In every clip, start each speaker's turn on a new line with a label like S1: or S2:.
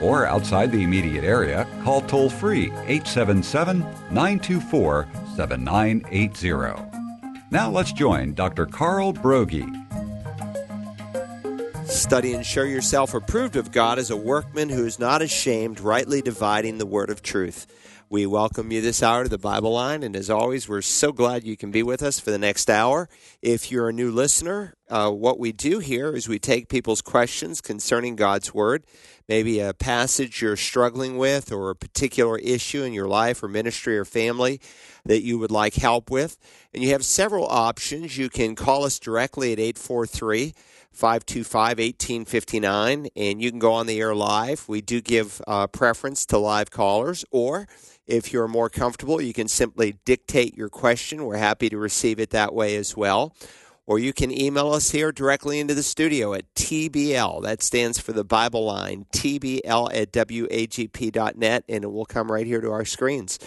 S1: or outside the immediate area, call toll free 877 924 7980. Now let's join Dr. Carl Broggi.
S2: Study and show yourself approved of God as a workman who is not ashamed, rightly dividing the word of truth. We welcome you this hour to the Bible Line, and as always, we're so glad you can be with us for the next hour. If you're a new listener, uh, what we do here is we take people's questions concerning God's Word, maybe a passage you're struggling with, or a particular issue in your life or ministry or family that you would like help with. And you have several options. You can call us directly at 843 525 1859, and you can go on the air live. We do give uh, preference to live callers, or if you're more comfortable, you can simply dictate your question. We're happy to receive it that way as well. Or you can email us here directly into the studio at TBL. That stands for the Bible line, TBL at WAGP.net, and it will come right here to our screens.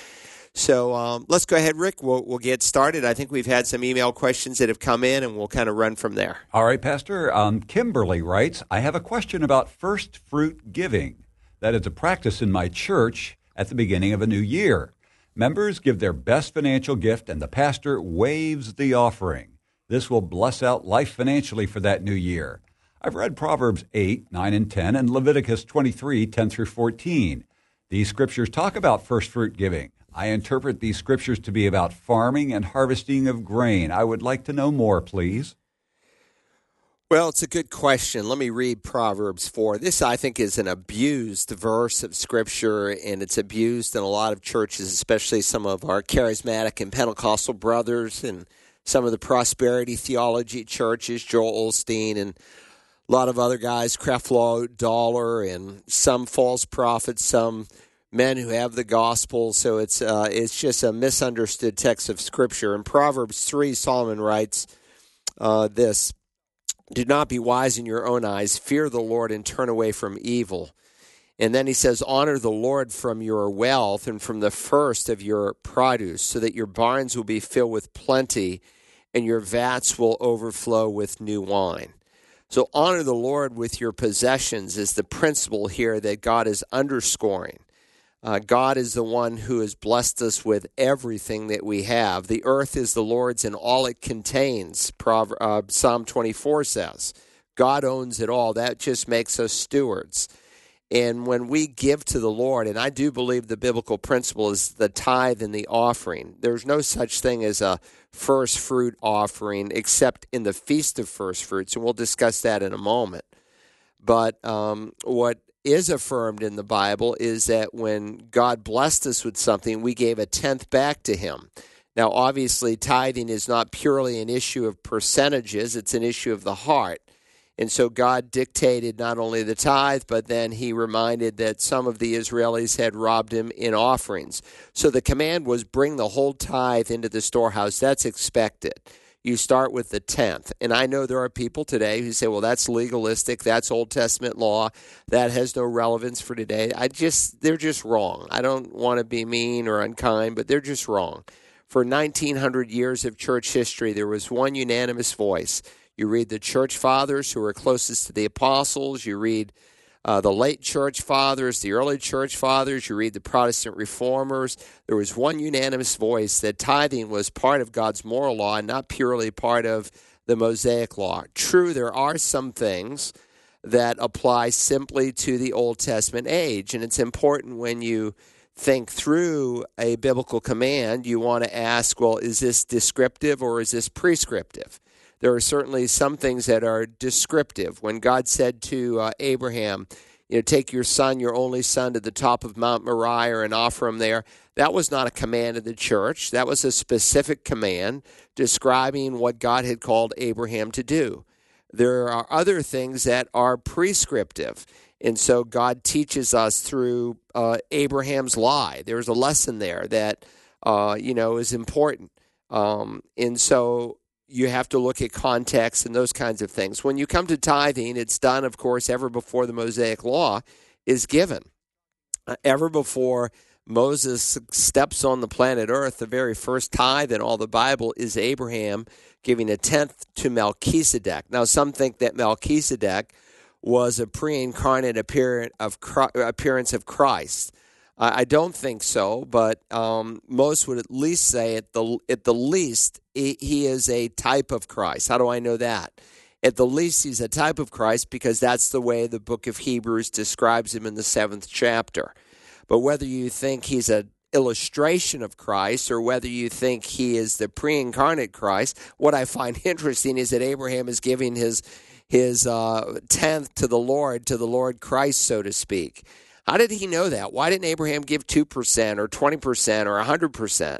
S2: So um, let's go ahead, Rick. We'll, we'll get started. I think we've had some email questions that have come in, and we'll kind of run from there.
S1: All right, Pastor. Um, Kimberly writes I have a question about first fruit giving. That is a practice in my church at the beginning of a new year. Members give their best financial gift, and the pastor waves the offering. This will bless out life financially for that new year. I've read Proverbs 8, 9, and 10, and Leviticus 23, 10 through 14. These scriptures talk about first fruit giving. I interpret these scriptures to be about farming and harvesting of grain. I would like to know more, please.
S2: Well, it's a good question. Let me read Proverbs 4. This, I think, is an abused verse of Scripture, and it's abused in a lot of churches, especially some of our charismatic and Pentecostal brothers and some of the prosperity theology churches, Joel Osteen and a lot of other guys, Creflo Dollar, and some false prophets, some men who have the gospel. So it's uh, it's just a misunderstood text of Scripture. In Proverbs 3, Solomon writes uh, this do not be wise in your own eyes. Fear the Lord and turn away from evil. And then he says, Honor the Lord from your wealth and from the first of your produce, so that your barns will be filled with plenty and your vats will overflow with new wine. So, honor the Lord with your possessions is the principle here that God is underscoring. Uh, God is the one who has blessed us with everything that we have. The earth is the Lord's and all it contains, Proverbs, uh, Psalm 24 says. God owns it all. That just makes us stewards. And when we give to the Lord, and I do believe the biblical principle is the tithe and the offering, there's no such thing as a first fruit offering except in the Feast of First Fruits. And we'll discuss that in a moment. But um, what is affirmed in the Bible is that when God blessed us with something, we gave a tenth back to Him. Now, obviously, tithing is not purely an issue of percentages, it's an issue of the heart. And so God dictated not only the tithe, but then he reminded that some of the Israelis had robbed him in offerings. So the command was bring the whole tithe into the storehouse. That's expected you start with the 10th. And I know there are people today who say, well, that's legalistic, that's Old Testament law, that has no relevance for today. I just, they're just wrong. I don't want to be mean or unkind, but they're just wrong. For 1900 years of church history, there was one unanimous voice. You read the church fathers who were closest to the apostles, you read uh, the late church fathers, the early church fathers, you read the Protestant reformers, there was one unanimous voice that tithing was part of God's moral law and not purely part of the Mosaic law. True, there are some things that apply simply to the Old Testament age, and it's important when you think through a biblical command, you want to ask, well, is this descriptive or is this prescriptive? There are certainly some things that are descriptive. When God said to uh, Abraham, you know, take your son, your only son, to the top of Mount Moriah and offer him there. That was not a command of the church. That was a specific command describing what God had called Abraham to do. There are other things that are prescriptive. And so God teaches us through uh, Abraham's lie. There's a lesson there that, uh, you know, is important. Um, and so you have to look at context and those kinds of things. When you come to tithing, it's done, of course, ever before the Mosaic law is given. Uh, ever before Moses steps on the planet Earth, the very first tithe in all the Bible is Abraham giving a tenth to Melchizedek. Now, some think that Melchizedek was a pre-incarnate appearance of Christ. I don't think so, but um, most would at least say at the at the least he is a type of Christ. How do I know that? At the least, he's a type of Christ because that's the way the book of Hebrews describes him in the seventh chapter. But whether you think he's an illustration of Christ or whether you think he is the pre incarnate Christ, what I find interesting is that Abraham is giving his his uh, tenth to the Lord, to the Lord Christ, so to speak. How did he know that? Why didn't Abraham give 2% or 20% or 100%?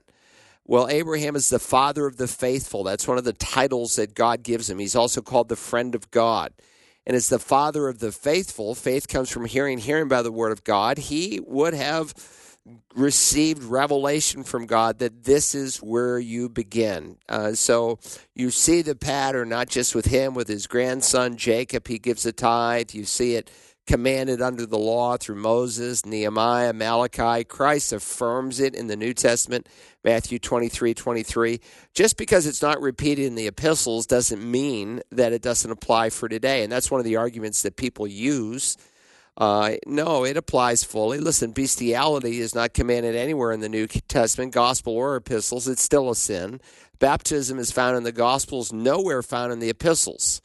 S2: Well, Abraham is the father of the faithful. That's one of the titles that God gives him. He's also called the friend of God. And as the father of the faithful, faith comes from hearing, hearing by the word of God. He would have received revelation from God that this is where you begin. Uh, so you see the pattern not just with him, with his grandson Jacob, he gives a tithe. You see it commanded under the law through Moses, Nehemiah, Malachi. Christ affirms it in the New Testament, Matthew 23 23. Just because it's not repeated in the epistles doesn't mean that it doesn't apply for today. And that's one of the arguments that people use uh, no, it applies fully. Listen, bestiality is not commanded anywhere in the New Testament, gospel or epistles. It's still a sin. Baptism is found in the gospels, nowhere found in the epistles.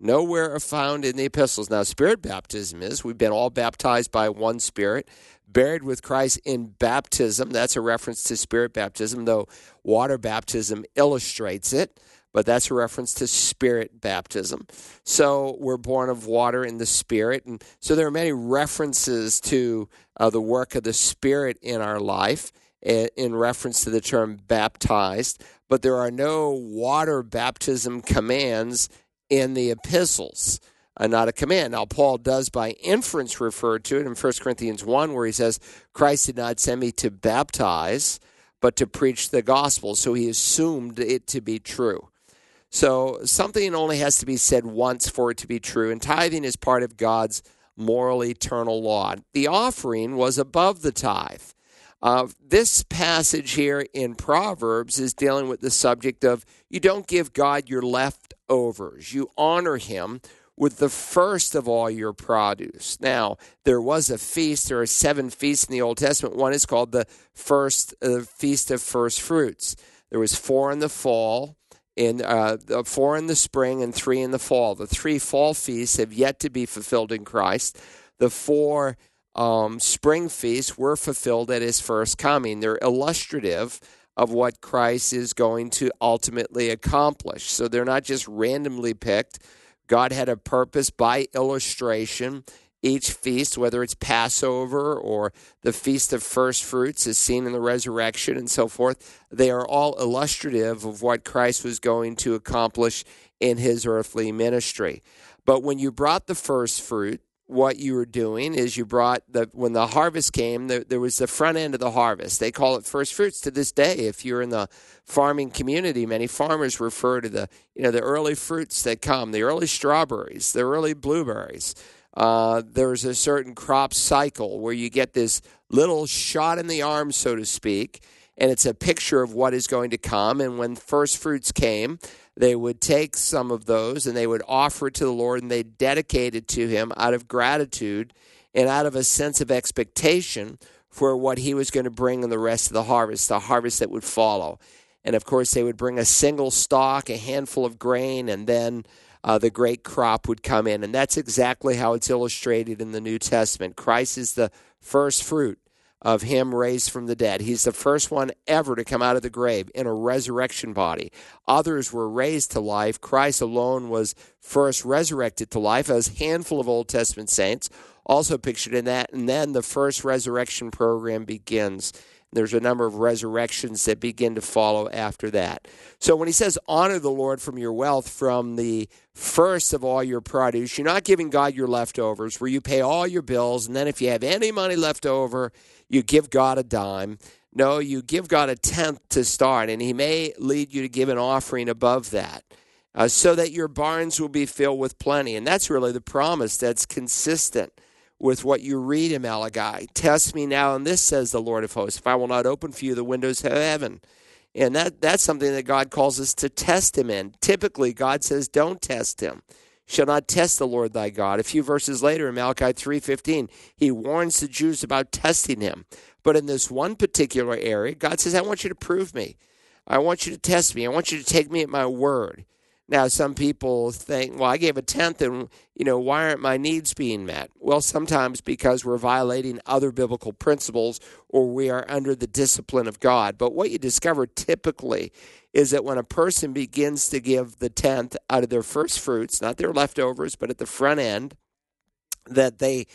S2: Nowhere are found in the epistles. Now, spirit baptism is. We've been all baptized by one spirit, buried with Christ in baptism. That's a reference to spirit baptism, though water baptism illustrates it but that's a reference to spirit baptism. So we're born of water in the spirit. And so there are many references to uh, the work of the spirit in our life in reference to the term baptized, but there are no water baptism commands in the epistles. Uh, not a command. Now, Paul does by inference refer to it in 1 Corinthians 1, where he says, Christ did not send me to baptize, but to preach the gospel. So he assumed it to be true. So something only has to be said once for it to be true, and tithing is part of God's moral eternal law. The offering was above the tithe. Uh, this passage here in Proverbs is dealing with the subject of you don't give God your leftovers, you honor Him with the first of all your produce. Now, there was a feast, there are seven feasts in the Old Testament. One is called the first uh, feast of first fruits. There was four in the fall, in uh, four in the spring and three in the fall. The three fall feasts have yet to be fulfilled in Christ. The four um, spring feasts were fulfilled at his first coming. They're illustrative of what Christ is going to ultimately accomplish. So they're not just randomly picked. God had a purpose by illustration each feast, whether it's Passover or the Feast of First Fruits, is seen in the resurrection and so forth. They are all illustrative of what Christ was going to accomplish in his earthly ministry. But when you brought the first fruit, what you were doing is you brought the when the harvest came there, there was the front end of the harvest. They call it first fruits to this day. If you're in the farming community many farmers refer to the you know the early fruits that come the early strawberries the early blueberries. Uh, there's a certain crop cycle where you get this little shot in the arm, so to speak, and it's a picture of what is going to come. And when first fruits came, they would take some of those and they would offer it to the Lord and they dedicate it to Him out of gratitude and out of a sense of expectation for what He was going to bring in the rest of the harvest, the harvest that would follow. And of course, they would bring a single stalk, a handful of grain, and then uh, the great crop would come in. And that's exactly how it's illustrated in the New Testament. Christ is the first fruit of him raised from the dead. He's the first one ever to come out of the grave in a resurrection body. Others were raised to life. Christ alone was first resurrected to life. As a handful of Old Testament saints also pictured in that. And then the first resurrection program begins. There's a number of resurrections that begin to follow after that. So when he says honor the Lord from your wealth, from the first of all your produce, you're not giving God your leftovers where you pay all your bills, and then if you have any money left over, you give God a dime. No, you give God a tenth to start, and He may lead you to give an offering above that. Uh, so that your barns will be filled with plenty. And that's really the promise that's consistent with what you read in Malachi. Test me now in this, says the Lord of hosts, if I will not open for you the windows of heaven. And that, that's something that God calls us to test him in. Typically, God says, don't test him. Shall not test the Lord thy God. A few verses later in Malachi 3.15, he warns the Jews about testing him. But in this one particular area, God says, I want you to prove me. I want you to test me. I want you to take me at my word. Now, some people think, well, I gave a tenth, and you know, why aren't my needs being met? Well, sometimes because we're violating other biblical principles or we are under the discipline of God. But what you discover typically is that when a person begins to give the tenth out of their first fruits, not their leftovers, but at the front end, that they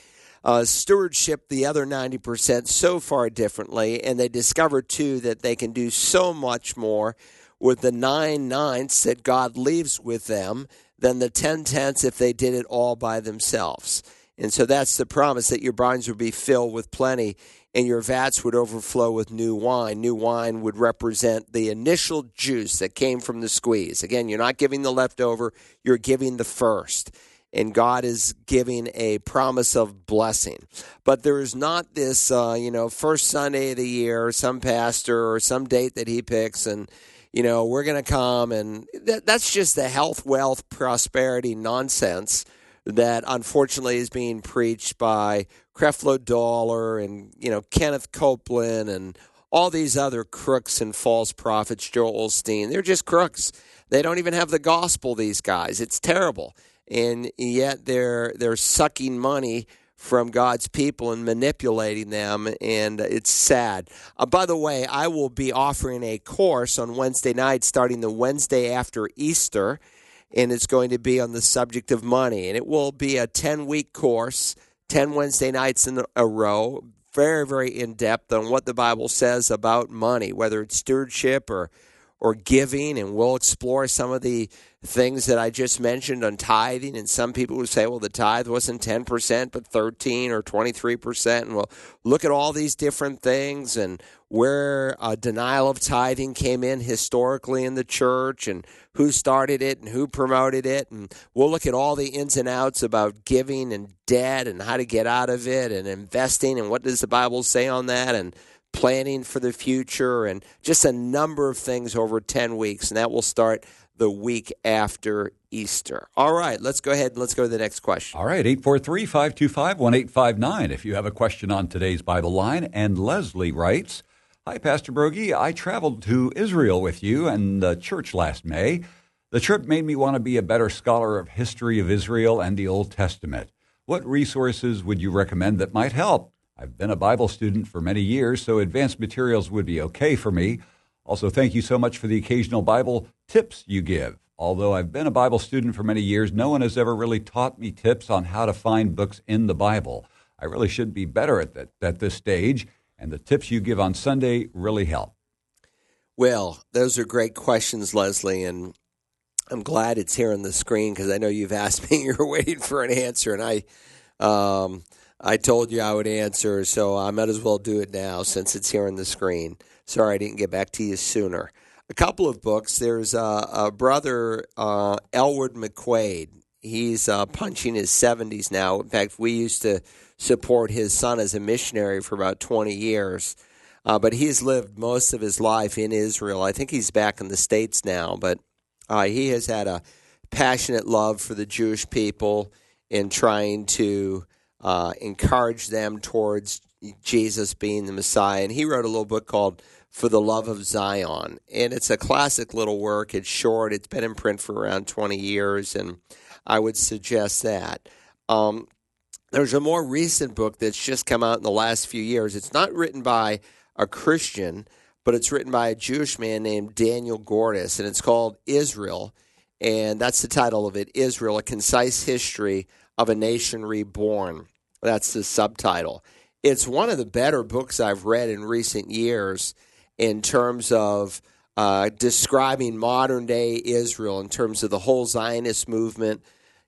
S2: uh, stewardship the other 90% so far differently, and they discover too that they can do so much more with the nine ninths that God leaves with them than the ten tenths if they did it all by themselves. And so that's the promise that your barns would be filled with plenty and your vats would overflow with new wine. New wine would represent the initial juice that came from the squeeze. Again, you're not giving the leftover, you're giving the first. And God is giving a promise of blessing. But there is not this, uh, you know, first Sunday of the year, some pastor or some date that he picks, and you know, we're going to come and that, that's just the health, wealth, prosperity nonsense that unfortunately is being preached by Creflo Dollar and, you know, Kenneth Copeland and all these other crooks and false prophets, Joel Osteen. They're just crooks. They don't even have the gospel, these guys. It's terrible. And yet they're they're sucking money from God's people and manipulating them, and it's sad. Uh, by the way, I will be offering a course on Wednesday night starting the Wednesday after Easter, and it's going to be on the subject of money. And it will be a 10 week course, 10 Wednesday nights in a row, very, very in depth on what the Bible says about money, whether it's stewardship or or giving, and we'll explore some of the things that I just mentioned on tithing. And some people would say, well, the tithe wasn't 10%, but 13 or 23%. And we'll look at all these different things and where a denial of tithing came in historically in the church and who started it and who promoted it. And we'll look at all the ins and outs about giving and debt and how to get out of it and investing and what does the Bible say on that. And planning for the future, and just a number of things over 10 weeks. And that will start the week after Easter. All right, let's go ahead and let's go to the next question.
S1: All right, 843 525 1859 if you have a question on today's Bible line. And Leslie writes Hi, Pastor Broggi. I traveled to Israel with you and the church last May. The trip made me want to be a better scholar of history of Israel and the Old Testament. What resources would you recommend that might help? I've been a Bible student for many years, so advanced materials would be okay for me. Also, thank you so much for the occasional Bible tips you give. Although I've been a Bible student for many years, no one has ever really taught me tips on how to find books in the Bible. I really should be better at that at this stage, and the tips you give on Sunday really help.
S2: Well, those are great questions, Leslie, and I'm glad it's here on the screen because I know you've asked me. And you're waiting for an answer, and I, um, I told you I would answer, so I might as well do it now since it's here on the screen. Sorry I didn't get back to you sooner. A couple of books. There's a, a brother, uh, Elwood McQuaid. He's uh, punching his 70s now. In fact, we used to support his son as a missionary for about 20 years. Uh, but he's lived most of his life in Israel. I think he's back in the States now, but uh, he has had a passionate love for the Jewish people in trying to uh, encourage them towards Jesus being the Messiah. And he wrote a little book called For the Love of Zion. And it's a classic little work. It's short, it's been in print for around 20 years, and I would suggest that. Um, there's a more recent book that's just come out in the last few years. It's not written by a Christian, but it's written by a Jewish man named Daniel Gordis, and it's called Israel. And that's the title of it Israel, a concise history of a nation reborn. That's the subtitle. it's one of the better books I've read in recent years in terms of uh, describing modern day Israel, in terms of the whole Zionist movement,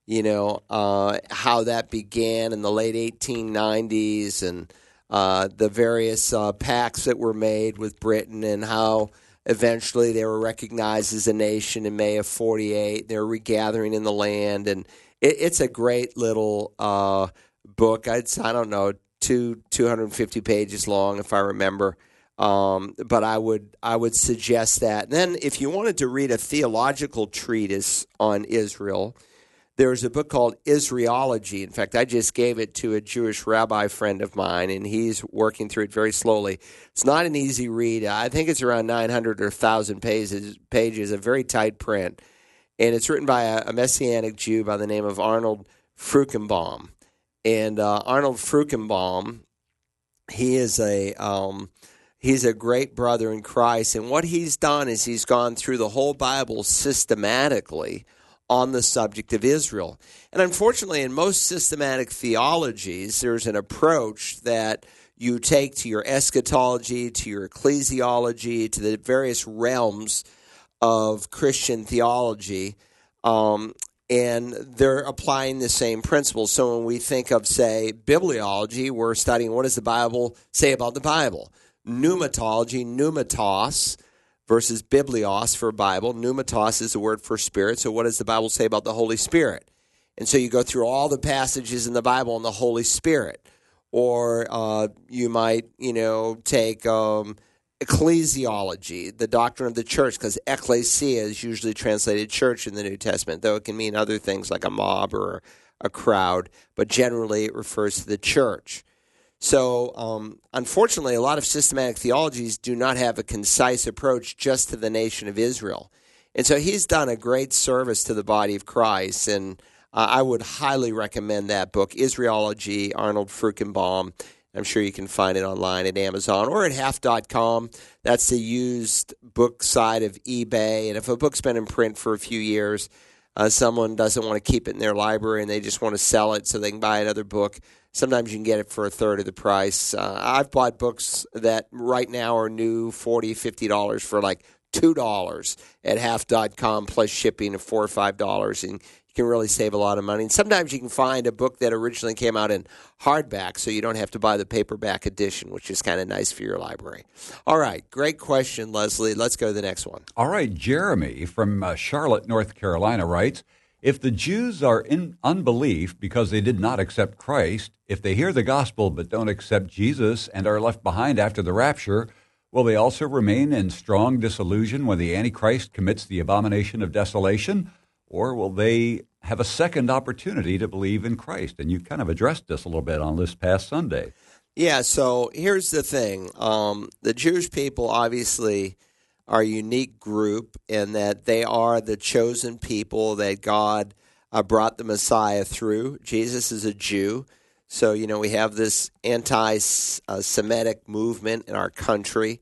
S2: you know, uh, how that began in the late 1890s and uh, the various uh, pacts that were made with Britain and how eventually they were recognized as a nation in May of 48. They're regathering in the land. And it, it's a great little uh, book. I'd, I don't know, two, 250 pages long, if I remember. Um, but I would I would suggest that. And then, if you wanted to read a theological treatise on Israel, there's a book called Israelology. In fact, I just gave it to a Jewish rabbi friend of mine, and he's working through it very slowly. It's not an easy read. I think it's around 900 or 1,000 pages, pages, a very tight print. And it's written by a, a Messianic Jew by the name of Arnold Fruchtenbaum. And uh, Arnold Fruchtenbaum, he is a. Um, he's a great brother in Christ. And what he's done is he's gone through the whole Bible systematically on the subject of Israel. And unfortunately, in most systematic theologies, there's an approach that you take to your eschatology, to your ecclesiology, to the various realms of Christian theology. Um, and they're applying the same principles. So when we think of, say, bibliology, we're studying what does the Bible say about the Bible? Pneumatology, pneumatos, versus biblios for Bible. Pneumatos is the word for spirit. So, what does the Bible say about the Holy Spirit? And so you go through all the passages in the Bible on the Holy Spirit. Or uh, you might, you know, take um, ecclesiology, the doctrine of the church, because ecclesia is usually translated church in the New Testament, though it can mean other things like a mob or a crowd, but generally it refers to the church. So, um, unfortunately, a lot of systematic theologies do not have a concise approach just to the nation of Israel. And so he's done a great service to the body of Christ. And uh, I would highly recommend that book, Israelology, Arnold Fruchtenbaum. I'm sure you can find it online at Amazon or at half.com. That's the used book side of eBay. And if a book's been in print for a few years, uh, someone doesn't want to keep it in their library and they just want to sell it so they can buy another book. Sometimes you can get it for a third of the price. Uh, I've bought books that right now are new $40, $50 for like $2 at half.com plus shipping of 4 or $5. And you can really save a lot of money. And sometimes you can find a book that originally came out in hardback so you don't have to buy the paperback edition, which is kind of nice for your library. All right. Great question, Leslie. Let's go to the next one.
S1: All right. Jeremy from uh, Charlotte, North Carolina writes if the Jews are in unbelief because they did not accept Christ, if they hear the gospel but don't accept Jesus and are left behind after the rapture, will they also remain in strong disillusion when the Antichrist commits the abomination of desolation? Or will they have a second opportunity to believe in Christ? And you kind of addressed this a little bit on this past Sunday.
S2: Yeah, so here's the thing um, the Jewish people obviously are a unique group in that they are the chosen people that God uh, brought the Messiah through. Jesus is a Jew. So, you know, we have this anti Semitic movement in our country,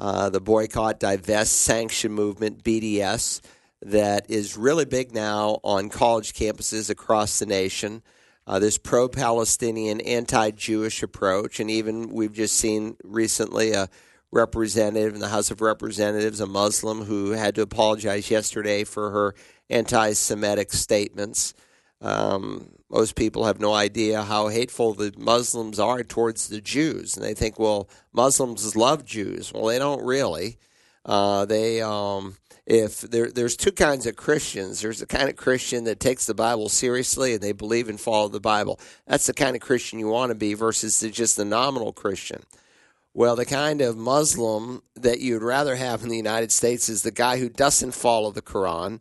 S2: uh, the boycott, divest, sanction movement, BDS, that is really big now on college campuses across the nation. Uh, this pro Palestinian, anti Jewish approach. And even we've just seen recently a representative in the House of Representatives, a Muslim who had to apologize yesterday for her anti Semitic statements. Um, most people have no idea how hateful the Muslims are towards the Jews. And they think, well, Muslims love Jews. Well, they don't really. Uh, they, um, if there, there's two kinds of Christians. There's the kind of Christian that takes the Bible seriously and they believe and follow the Bible. That's the kind of Christian you want to be versus just the nominal Christian. Well, the kind of Muslim that you'd rather have in the United States is the guy who doesn't follow the Quran,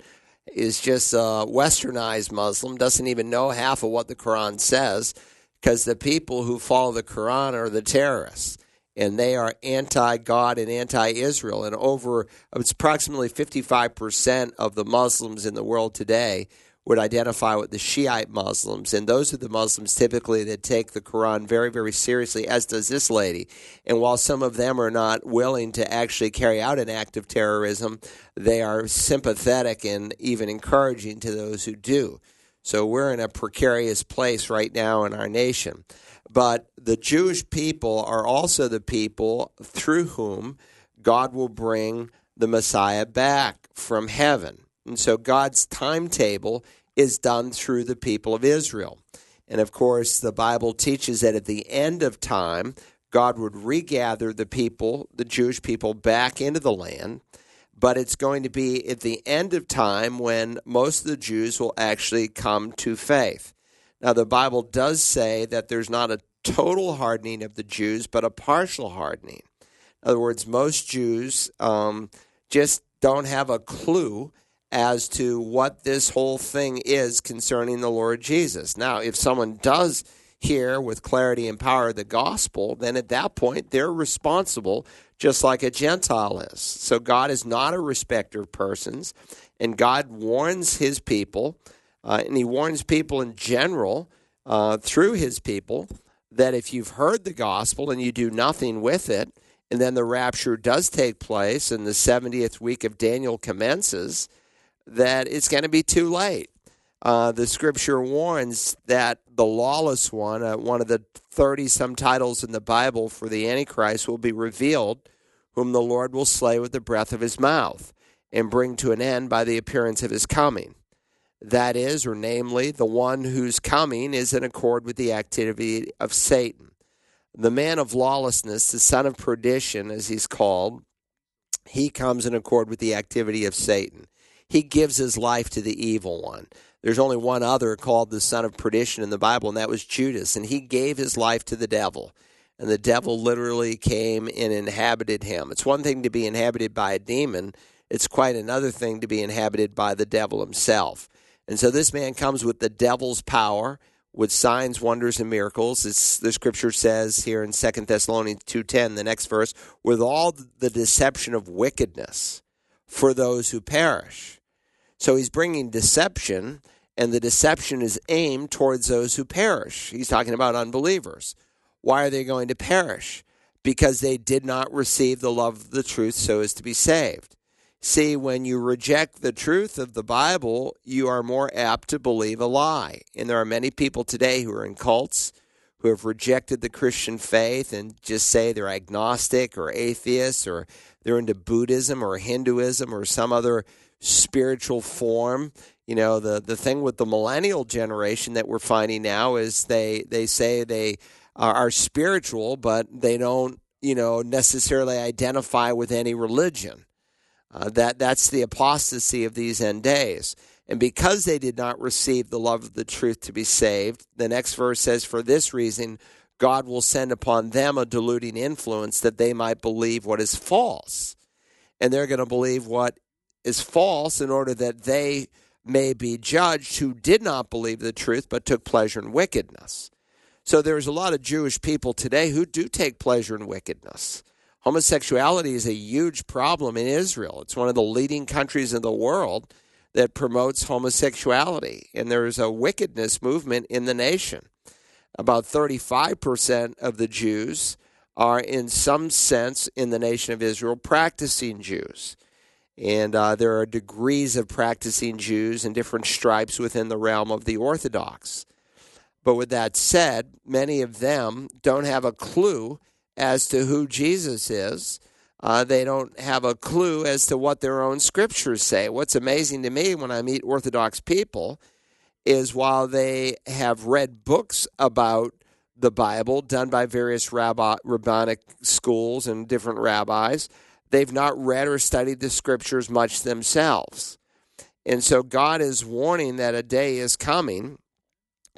S2: is just a westernized Muslim, doesn't even know half of what the Quran says, because the people who follow the Quran are the terrorists. And they are anti God and anti Israel. And over, it's approximately 55% of the Muslims in the world today would identify with the Shiite Muslims. And those are the Muslims typically that take the Quran very, very seriously, as does this lady. And while some of them are not willing to actually carry out an act of terrorism, they are sympathetic and even encouraging to those who do. So we're in a precarious place right now in our nation. But the Jewish people are also the people through whom God will bring the Messiah back from heaven. And so God's timetable is done through the people of Israel. And of course, the Bible teaches that at the end of time, God would regather the people, the Jewish people, back into the land. But it's going to be at the end of time when most of the Jews will actually come to faith. Now, the Bible does say that there's not a total hardening of the Jews, but a partial hardening. In other words, most Jews um, just don't have a clue as to what this whole thing is concerning the Lord Jesus. Now, if someone does hear with clarity and power the gospel, then at that point they're responsible just like a Gentile is. So God is not a respecter of persons, and God warns his people uh, and he warns people in general uh, through his people that if you've heard the gospel and you do nothing with it, and then the rapture does take place and the 70th week of Daniel commences, that it's going to be too late. Uh, the scripture warns that the lawless one, uh, one of the 30 some titles in the Bible for the Antichrist, will be revealed, whom the Lord will slay with the breath of his mouth and bring to an end by the appearance of his coming that is, or namely, the one whose coming is in accord with the activity of Satan. The man of lawlessness, the son of perdition, as he's called, he comes in accord with the activity of Satan. He gives his life to the evil one. There's only one other called the son of perdition in the Bible, and that was Judas, and he gave his life to the devil. And the devil literally came and inhabited him. It's one thing to be inhabited by a demon, it's quite another thing to be inhabited by the devil himself. And so this man comes with the devil's power, with signs, wonders, and miracles. It's, the scripture says here in Second Thessalonians 2.10, the next verse, with all the deception of wickedness for those who perish. So he's bringing deception, and the deception is aimed towards those who perish. He's talking about unbelievers. Why are they going to perish? Because they did not receive the love of the truth so as to be saved. See, when you reject the truth of the Bible, you are more apt to believe a lie. And there are many people today who are in cults who have rejected the Christian faith and just say they're agnostic or atheists or they're into Buddhism or Hinduism or some other spiritual form. You know, the, the thing with the millennial generation that we're finding now is they, they say they are, are spiritual, but they don't, you know, necessarily identify with any religion. Uh, that that's the apostasy of these end days. And because they did not receive the love of the truth to be saved, the next verse says, For this reason, God will send upon them a deluding influence that they might believe what is false. And they're going to believe what is false in order that they may be judged who did not believe the truth but took pleasure in wickedness. So there's a lot of Jewish people today who do take pleasure in wickedness homosexuality is a huge problem in Israel. It's one of the leading countries in the world that promotes homosexuality, and there is a wickedness movement in the nation. About 35% of the Jews are, in some sense, in the nation of Israel, practicing Jews. And uh, there are degrees of practicing Jews and different stripes within the realm of the Orthodox. But with that said, many of them don't have a clue as to who Jesus is. Uh, they don't have a clue as to what their own scriptures say. What's amazing to me when I meet Orthodox people is while they have read books about the Bible done by various rabbi, rabbinic schools and different rabbis, they've not read or studied the scriptures much themselves. And so God is warning that a day is coming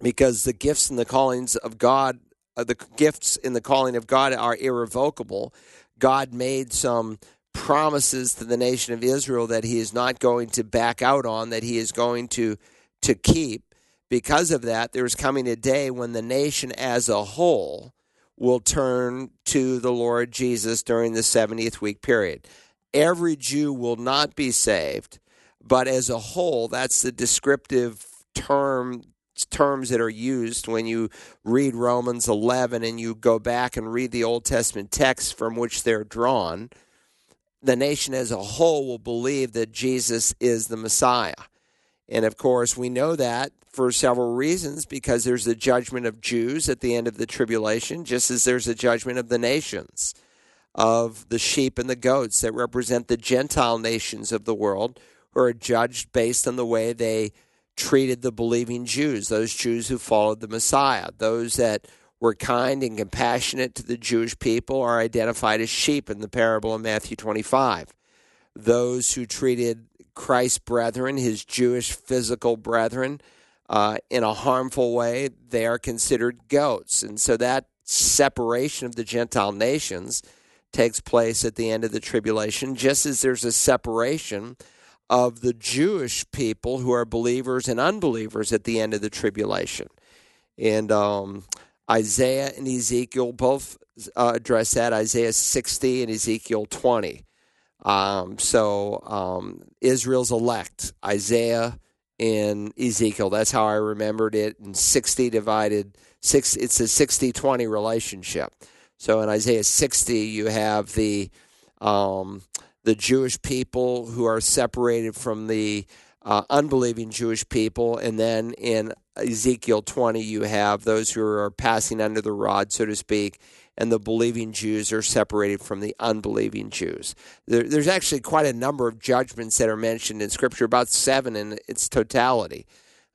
S2: because the gifts and the callings of God uh, the gifts in the calling of God are irrevocable. God made some promises to the nation of Israel that he is not going to back out on, that he is going to to keep. Because of that, there's coming a day when the nation as a whole will turn to the Lord Jesus during the 70th week period. Every Jew will not be saved, but as a whole, that's the descriptive term terms that are used when you read Romans 11 and you go back and read the Old Testament texts from which they're drawn, the nation as a whole will believe that Jesus is the Messiah. And of course, we know that for several reasons because there's the judgment of Jews at the end of the tribulation, just as there's a judgment of the nations, of the sheep and the goats that represent the Gentile nations of the world who are judged based on the way they treated the believing Jews, those Jews who followed the Messiah. Those that were kind and compassionate to the Jewish people are identified as sheep in the parable of Matthew 25. Those who treated Christ's brethren, his Jewish physical brethren, uh, in a harmful way, they are considered goats. And so that separation of the Gentile nations takes place at the end of the tribulation, just as there's a separation of the Jewish people who are believers and unbelievers at the end of the tribulation. And um, Isaiah and Ezekiel both uh, address that Isaiah 60 and Ezekiel 20. Um, so um, Israel's elect, Isaiah and Ezekiel. That's how I remembered it. And 60 divided, six, it's a 60 20 relationship. So in Isaiah 60, you have the um, the Jewish people who are separated from the uh, unbelieving Jewish people. And then in Ezekiel 20, you have those who are passing under the rod, so to speak, and the believing Jews are separated from the unbelieving Jews. There, there's actually quite a number of judgments that are mentioned in Scripture, about seven in its totality.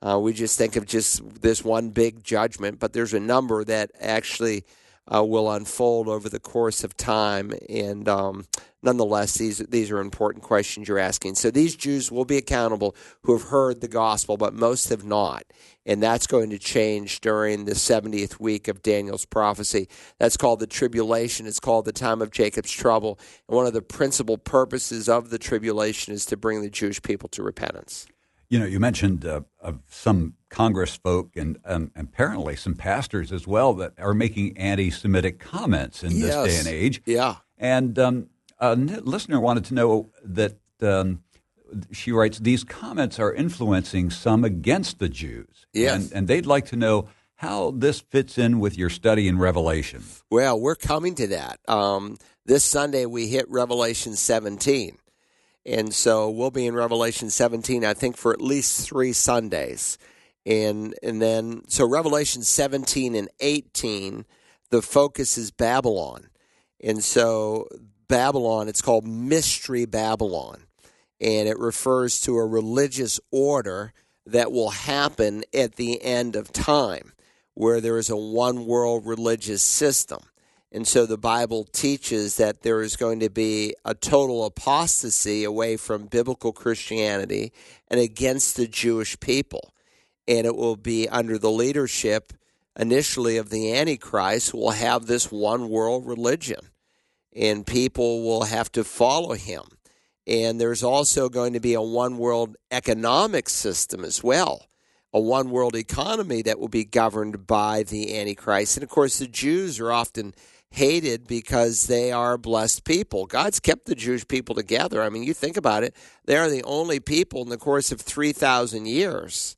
S2: Uh, we just think of just this one big judgment, but there's a number that actually uh, will unfold over the course of time. And um, nonetheless, these these are important questions you're asking. So these Jews will be accountable who have heard the gospel, but most have not, and that's going to change during the 70th week of Daniel's prophecy. That's called the tribulation. It's called the time of Jacob's trouble. And one of the principal purposes of the tribulation is to bring the Jewish people to repentance.
S1: You know, you mentioned uh, some Congress folk and um, apparently some pastors as well that are making anti-Semitic comments in this day and age.
S2: Yeah.
S1: And um, a listener wanted to know that um, she writes these comments are influencing some against the Jews.
S2: Yes.
S1: And, and they'd like to know how this fits in with your study in Revelation.
S2: Well, we're coming to that. Um, this Sunday we hit Revelation 17. And so we'll be in Revelation 17, I think, for at least three Sundays. And, and then, so Revelation 17 and 18, the focus is Babylon. And so Babylon, it's called Mystery Babylon. And it refers to a religious order that will happen at the end of time, where there is a one world religious system. And so the Bible teaches that there is going to be a total apostasy away from biblical Christianity and against the Jewish people. And it will be under the leadership initially of the Antichrist, who will have this one world religion. And people will have to follow him. And there's also going to be a one world economic system as well a one world economy that will be governed by the Antichrist. And of course, the Jews are often hated because they are blessed people. God's kept the Jewish people together. I mean, you think about it, they are the only people in the course of 3,000 years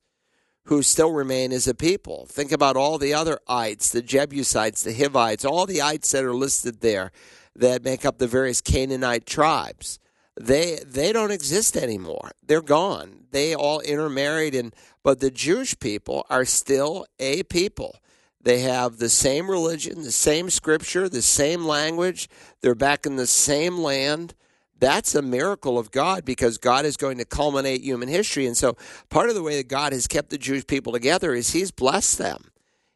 S2: who still remain as a people. Think about all the other ites, the Jebusites, the Hivites, all the ites that are listed there that make up the various Canaanite tribes. They they don't exist anymore. They're gone. They all intermarried and but the Jewish people are still a people. They have the same religion, the same scripture, the same language. They're back in the same land. That's a miracle of God because God is going to culminate human history. And so, part of the way that God has kept the Jewish people together is He's blessed them.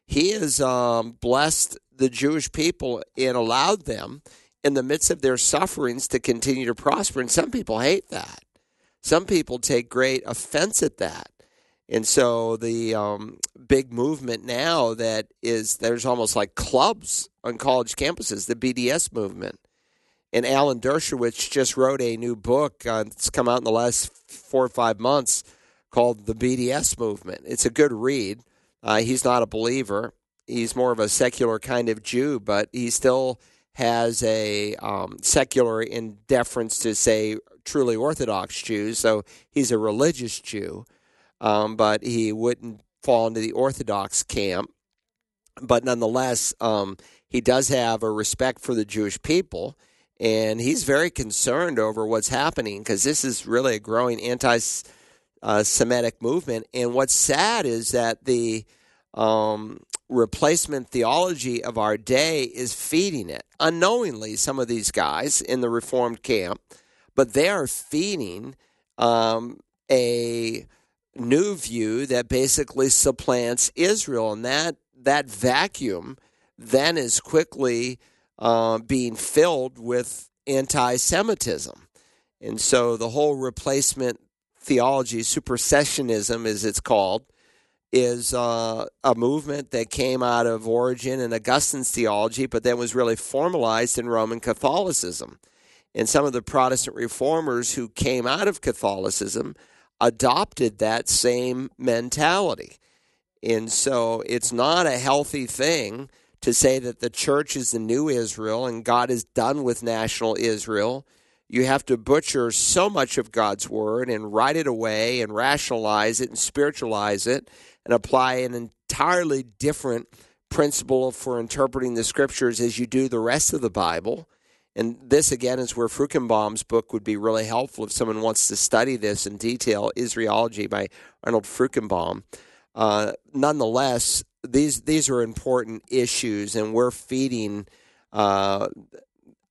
S2: He has um, blessed the Jewish people and allowed them, in the midst of their sufferings, to continue to prosper. And some people hate that. Some people take great offense at that. And so the um, big movement now that is there's almost like clubs on college campuses, the BDS movement. And Alan Dershowitz just wrote a new book. Uh, it's come out in the last four or five months called The BDS Movement. It's a good read. Uh, he's not a believer. He's more of a secular kind of Jew, but he still has a um, secular in deference to, say, truly Orthodox Jews. So he's a religious Jew um, but he wouldn't fall into the Orthodox camp. But nonetheless, um, he does have a respect for the Jewish people, and he's very concerned over what's happening because this is really a growing anti uh, Semitic movement. And what's sad is that the um, replacement theology of our day is feeding it unknowingly. Some of these guys in the Reformed camp, but they are feeding um, a new view that basically supplants Israel, and that that vacuum then is quickly uh, being filled with anti-Semitism, and so the whole replacement theology, supersessionism, as it's called, is uh, a movement that came out of Origen and Augustine's theology, but then was really formalized in Roman Catholicism. And some of the Protestant reformers who came out of Catholicism adopted that same mentality. And so it's not a healthy thing to say that the church is the new Israel and God is done with national Israel. You have to butcher so much of God's word and write it away and rationalize it and spiritualize it and apply an entirely different principle for interpreting the scriptures as you do the rest of the Bible. And this, again, is where Fruchtenbaum's book would be really helpful if someone wants to study this in detail Israelology by Arnold Fruchtenbaum. Uh, nonetheless, these, these are important issues, and we're feeding uh,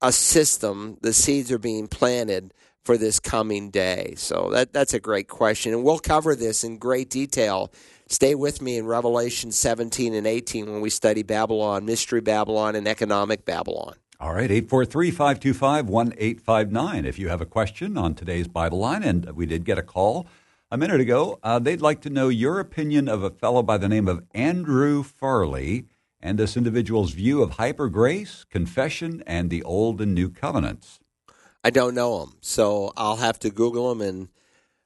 S2: a system. The seeds are being planted for this coming day. So that, that's a great question. And we'll cover this in great detail Stay with me in Revelation 17 and 18 when we study Babylon, Mystery Babylon, and Economic Babylon.
S1: All right, 843 525 1859. If you have a question on today's Bible line, and we did get a call a minute ago, uh, they'd like to know your opinion of a fellow by the name of Andrew Farley and this individual's view of hyper grace, confession, and the Old and New Covenants.
S2: I don't know him, so I'll have to Google him and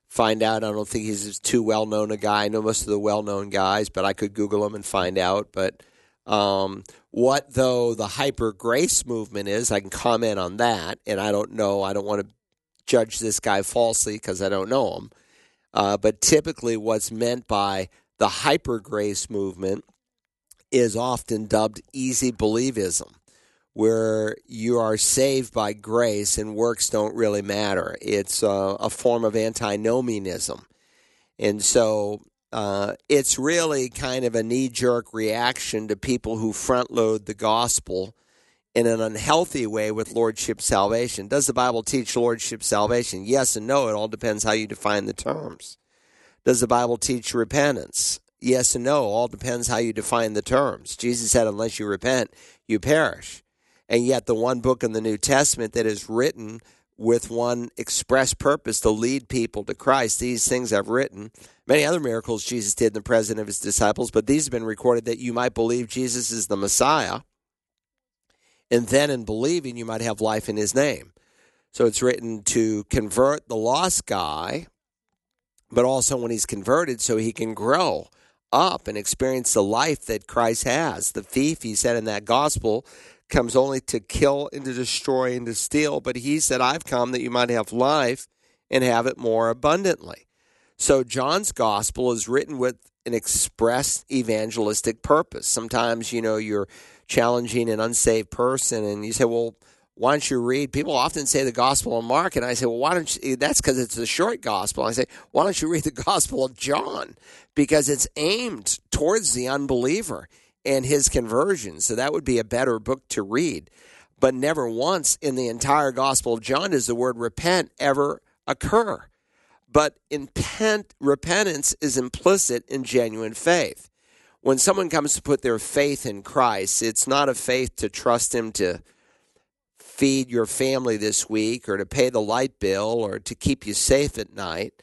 S2: find out. I don't think he's too well known a guy. I know most of the well known guys, but I could Google him and find out. But um, what though the hyper grace movement is, I can comment on that, and I don't know. I don't want to judge this guy falsely because I don't know him. Uh, but typically, what's meant by the hyper grace movement is often dubbed easy believism where you are saved by grace and works don't really matter. It's uh, a form of antinomianism. And so uh, it's really kind of a knee jerk reaction to people who front load the gospel in an unhealthy way with lordship salvation. Does the Bible teach lordship salvation? Yes and no. It all depends how you define the terms. Does the Bible teach repentance? Yes and no. All depends how you define the terms. Jesus said, unless you repent, you perish and yet the one book in the New Testament that is written with one express purpose to lead people to Christ. These things I've written. Many other miracles Jesus did in the presence of his disciples, but these have been recorded that you might believe Jesus is the Messiah, and then in believing you might have life in his name. So it's written to convert the lost guy, but also when he's converted so he can grow up and experience the life that Christ has. The thief, he said in that gospel, comes only to kill and to destroy and to steal. But he said, I've come that you might have life and have it more abundantly. So John's gospel is written with an express evangelistic purpose. Sometimes, you know, you're challenging an unsaved person and you say, well, why don't you read? People often say the Gospel of Mark, and I say, well, why don't you? That's because it's a short Gospel. I say, why don't you read the Gospel of John? Because it's aimed towards the unbeliever and his conversion. So that would be a better book to read. But never once in the entire Gospel of John does the word repent ever occur. But intent, repentance is implicit in genuine faith. When someone comes to put their faith in Christ, it's not a faith to trust Him to feed your family this week or to pay the light bill or to keep you safe at night.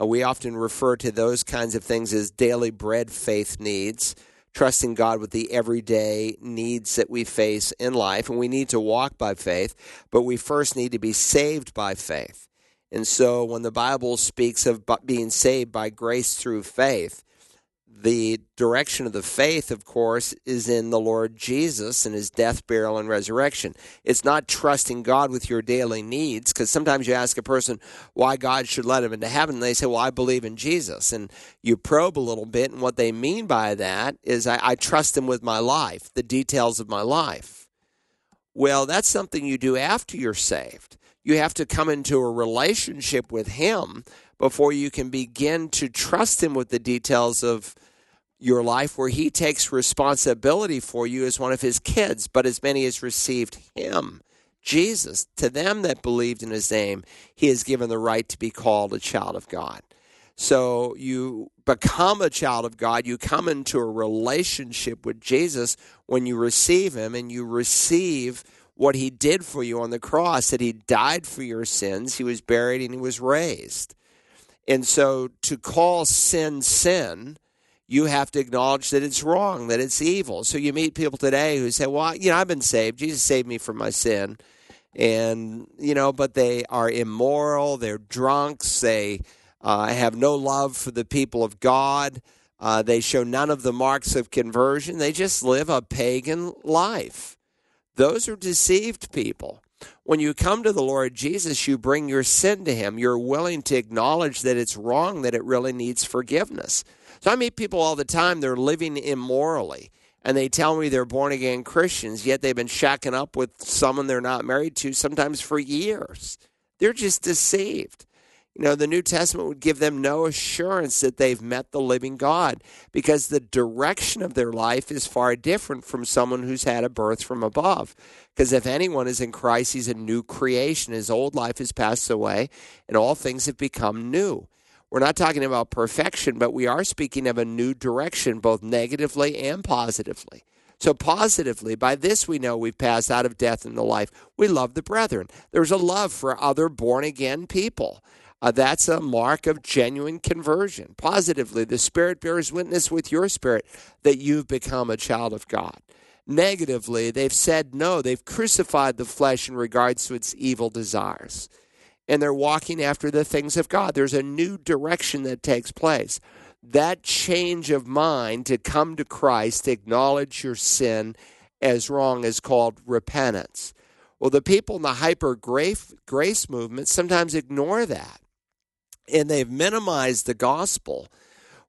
S2: Uh, we often refer to those kinds of things as daily bread faith needs trusting God with the everyday needs that we face in life. And we need to walk by faith, but we first need to be saved by faith. And so when the Bible speaks of being saved by grace through faith, the direction of the faith, of course, is in the Lord Jesus and his death, burial, and resurrection. It's not trusting God with your daily needs, because sometimes you ask a person why God should let him into heaven, and they say, Well, I believe in Jesus. And you probe a little bit, and what they mean by that is, I, I trust him with my life, the details of my life. Well, that's something you do after you're saved. You have to come into a relationship with him before you can begin to trust Him with the details of your life where He takes responsibility for you as one of His kids, but as many as received Him. Jesus, to them that believed in his name, he has given the right to be called a child of God. So you become a child of God. You come into a relationship with Jesus when you receive him and you receive what he did for you on the cross that he died for your sins, he was buried, and he was raised. And so to call sin sin, you have to acknowledge that it's wrong, that it's evil. So you meet people today who say, Well, you know, I've been saved. Jesus saved me from my sin. And, you know, but they are immoral, they're drunks, they uh, have no love for the people of God. Uh, they show none of the marks of conversion. They just live a pagan life. Those are deceived people. When you come to the Lord Jesus, you bring your sin to Him. You're willing to acknowledge that it's wrong, that it really needs forgiveness. So I meet people all the time, they're living immorally. And they tell me they're born again Christians, yet they've been shacking up with someone they're not married to, sometimes for years. They're just deceived. You know, the New Testament would give them no assurance that they've met the living God because the direction of their life is far different from someone who's had a birth from above. Because if anyone is in Christ, he's a new creation. His old life has passed away, and all things have become new. We're not talking about perfection, but we are speaking of a new direction, both negatively and positively. So, positively, by this we know we've passed out of death into life. We love the brethren. There's a love for other born again people. Uh, that's a mark of genuine conversion. Positively, the Spirit bears witness with your spirit that you've become a child of God. Negatively, they've said no. They've crucified the flesh in regards to its evil desires. And they're walking after the things of God. There's a new direction that takes place. That change of mind to come to Christ, to acknowledge your sin as wrong, is called repentance. Well, the people in the hyper grace movement sometimes ignore that and they've minimized the gospel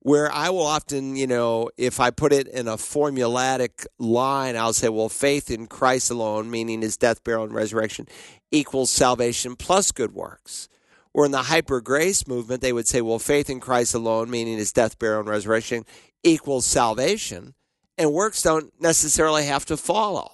S2: where I will often, you know, if I put it in a formulatic line, I'll say, well, faith in Christ alone, meaning his death, burial, and resurrection, equals salvation plus good works. Or in the hyper grace movement, they would say, well, faith in Christ alone, meaning his death, burial, and resurrection, equals salvation, and works don't necessarily have to follow.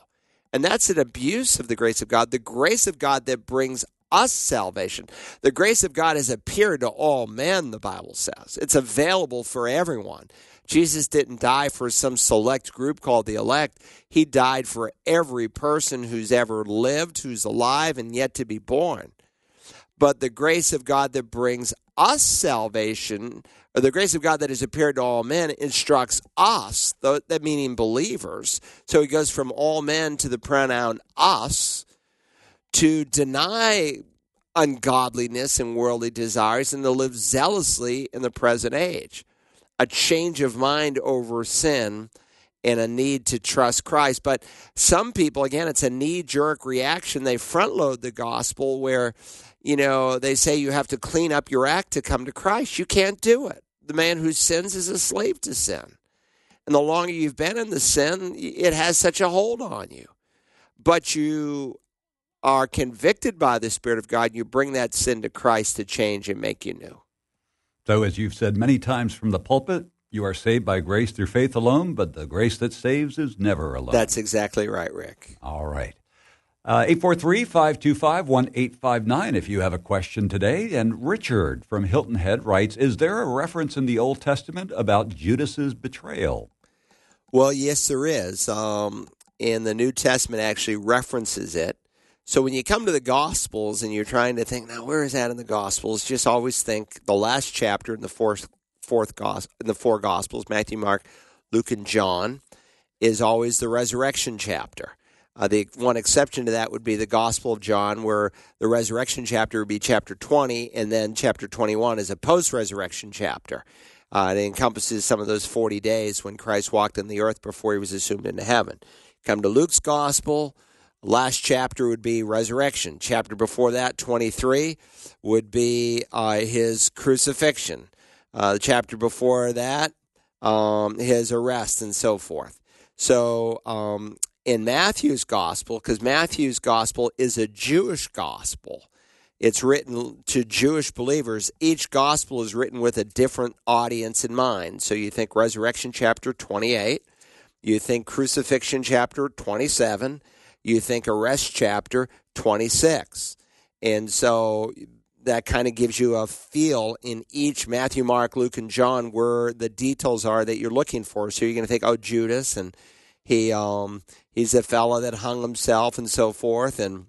S2: And that's an abuse of the grace of God. The grace of God that brings us salvation. The grace of God has appeared to all men, the Bible says. It's available for everyone. Jesus didn't die for some select group called the elect. He died for every person who's ever lived, who's alive, and yet to be born. But the grace of God that brings us salvation, or the grace of God that has appeared to all men, instructs us, that meaning believers. So he goes from all men to the pronoun us to deny ungodliness and worldly desires and to live zealously in the present age. A change of mind over sin and a need to trust Christ. But some people, again, it's a knee jerk reaction. They front load the gospel where, you know, they say you have to clean up your act to come to Christ. You can't do it. The man who sins is a slave to sin. And the longer you've been in the sin, it has such a hold on you. But you are convicted by the Spirit of God, you bring that sin to Christ to change and make you new.
S1: So, as you've said many times from the pulpit, you are saved by grace through faith alone, but the grace that saves is never alone.
S2: That's exactly right, Rick.
S1: All right. Uh, 843 525 1859 if you have a question today. And Richard from Hilton Head writes Is there a reference in the Old Testament about Judas's betrayal?
S2: Well, yes, there is. Um, and the New Testament actually references it. So when you come to the Gospels and you're trying to think, now where is that in the Gospels? Just always think the last chapter in the fourth fourth gospel in the four Gospels, Matthew, Mark, Luke, and John, is always the resurrection chapter. Uh, the one exception to that would be the Gospel of John, where the resurrection chapter would be chapter 20, and then chapter 21 is a post resurrection chapter. Uh, it encompasses some of those 40 days when Christ walked on the earth before he was assumed into heaven. Come to Luke's Gospel, Last chapter would be resurrection. Chapter before that, 23, would be uh, his crucifixion. Uh, the chapter before that, um, his arrest and so forth. So um, in Matthew's gospel, because Matthew's gospel is a Jewish gospel, it's written to Jewish believers. Each gospel is written with a different audience in mind. So you think resurrection chapter 28, you think crucifixion chapter 27, you think arrest chapter 26. And so that kind of gives you a feel in each Matthew, Mark, Luke, and John where the details are that you're looking for. So you're going to think, oh, Judas, and he um, he's a fellow that hung himself and so forth, and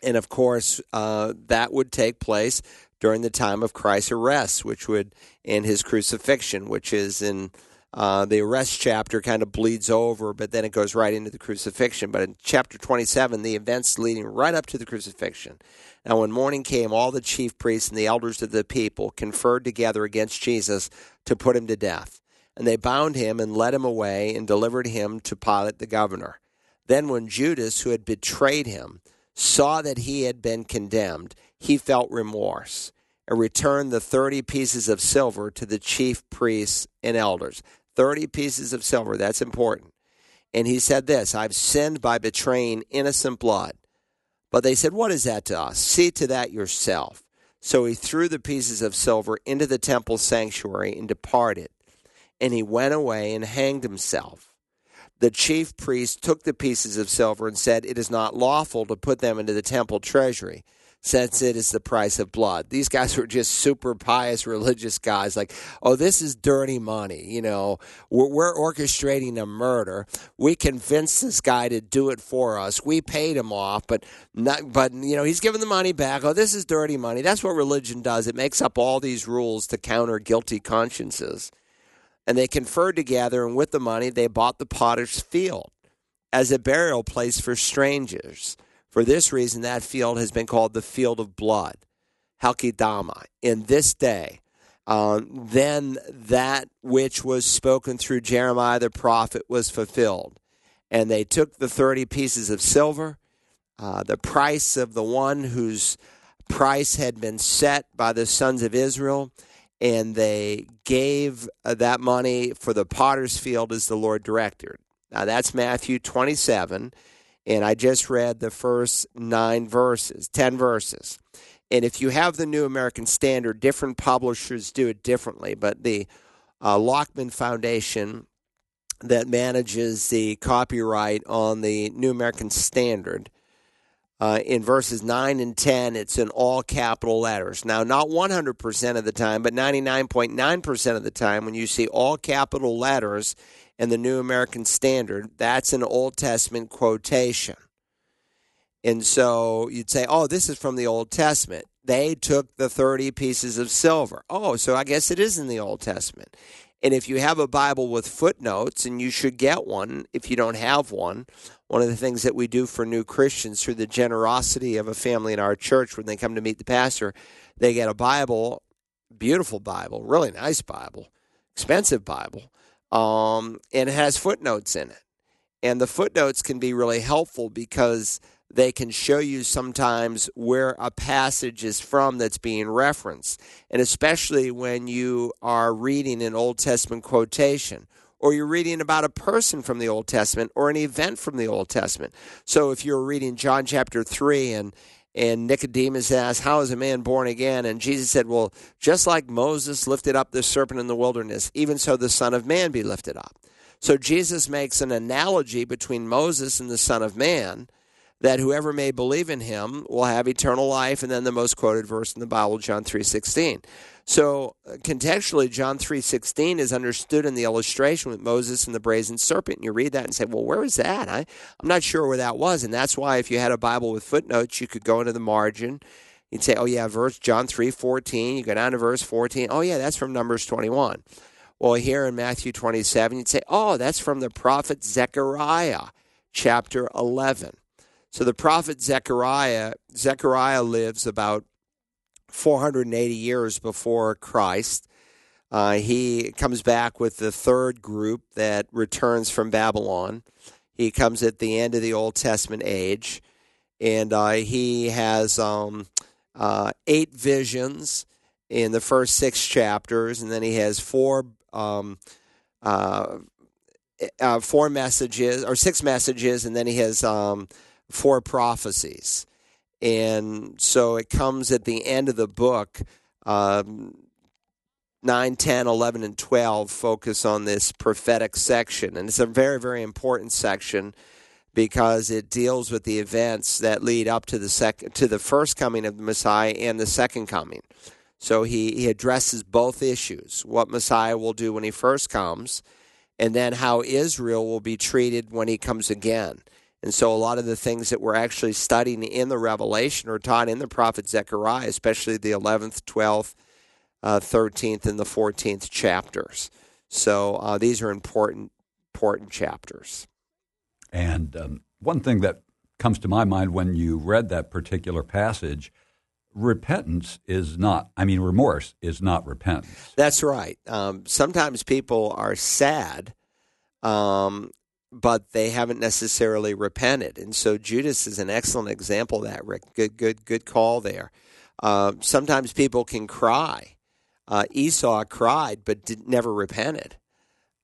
S2: and of course uh, that would take place during the time of Christ's arrest, which would in his crucifixion, which is in uh, the arrest chapter kind of bleeds over, but then it goes right into the crucifixion. But in chapter 27, the events leading right up to the crucifixion. Now, when morning came, all the chief priests and the elders of the people conferred together against Jesus to put him to death. And they bound him and led him away and delivered him to Pilate the governor. Then, when Judas, who had betrayed him, saw that he had been condemned, he felt remorse and returned the 30 pieces of silver to the chief priests and elders. 30 pieces of silver. That's important. And he said this I've sinned by betraying innocent blood. But they said, What is that to us? See to that yourself. So he threw the pieces of silver into the temple sanctuary and departed. And he went away and hanged himself. The chief priest took the pieces of silver and said, It is not lawful to put them into the temple treasury since it is the price of blood. These guys were just super pious religious guys, like, oh, this is dirty money. You know, we're, we're, orchestrating a murder. We convinced this guy to do it for us. We paid him off, but not, but you know, he's giving the money back. Oh, this is dirty money. That's what religion does. It makes up all these rules to counter guilty consciences. And they conferred together, and with the money, they bought the potter's field as a burial place for strangers. For this reason, that field has been called the field of blood, Hakeldama, In this day, um, then that which was spoken through Jeremiah the prophet was fulfilled. And they took the 30 pieces of silver, uh, the price of the one whose price had been set by the sons of Israel, and they gave uh, that money for the potter's field as the Lord directed. Now that's Matthew 27 and I just read the first nine verses, 10 verses. And if you have the New American Standard, different publishers do it differently. But the uh, Lockman Foundation that manages the copyright on the New American Standard, uh, in verses 9 and 10, it's in all capital letters. Now, not 100% of the time, but 99.9% of the time, when you see all capital letters, and the New American Standard, that's an Old Testament quotation. And so you'd say, oh, this is from the Old Testament. They took the 30 pieces of silver. Oh, so I guess it is in the Old Testament. And if you have a Bible with footnotes, and you should get one if you don't have one, one of the things that we do for new Christians through the generosity of a family in our church when they come to meet the pastor, they get a Bible, beautiful Bible, really nice Bible, expensive Bible um, and it has footnotes in it. And the footnotes can be really helpful because they can show you sometimes where a passage is from that's being referenced. And especially when you are reading an Old Testament quotation or you're reading about a person from the Old Testament or an event from the Old Testament. So if you're reading John chapter 3 and and Nicodemus asked, How is a man born again? And Jesus said, Well, just like Moses lifted up the serpent in the wilderness, even so the Son of Man be lifted up. So Jesus makes an analogy between Moses and the Son of Man that whoever may believe in him will have eternal life and then the most quoted verse in the bible john 3.16 so uh, contextually john 3.16 is understood in the illustration with moses and the brazen serpent and you read that and say well where is that? I, i'm not sure where that was. And that's why if you had a bible with footnotes you could go into the margin. You'd say oh yeah verse john 3.14 you go down to verse 14 oh yeah that's from numbers 21 well here in matthew 27 you'd say oh that's from the prophet zechariah chapter 11 so the prophet Zechariah, Zechariah lives about 480 years before Christ. Uh, he comes back with the third group that returns from Babylon. He comes at the end of the Old Testament age, and uh, he has um, uh, eight visions in the first six chapters, and then he has four um, uh, uh, four messages or six messages, and then he has um, four prophecies. And so it comes at the end of the book. Um, 9, 10, 11, and 12 focus on this prophetic section. And it's a very, very important section because it deals with the events that lead up to the second to the first coming of the Messiah and the second coming. So he, he addresses both issues, what Messiah will do when he first comes, and then how Israel will be treated when he comes again. And so a lot of the things that we're actually studying in the Revelation are taught in the prophet Zechariah, especially the 11th, 12th, uh, 13th, and the 14th chapters. So uh, these are important, important chapters.
S1: And um, one thing that comes to my mind when you read that particular passage repentance is not, I mean, remorse is not repentance.
S2: That's right. Um, sometimes people are sad, um, but they haven't necessarily repented. And so Judas is an excellent example of that, Rick. Good, good, good call there. Uh, sometimes people can cry. Uh, Esau cried, but did, never repented.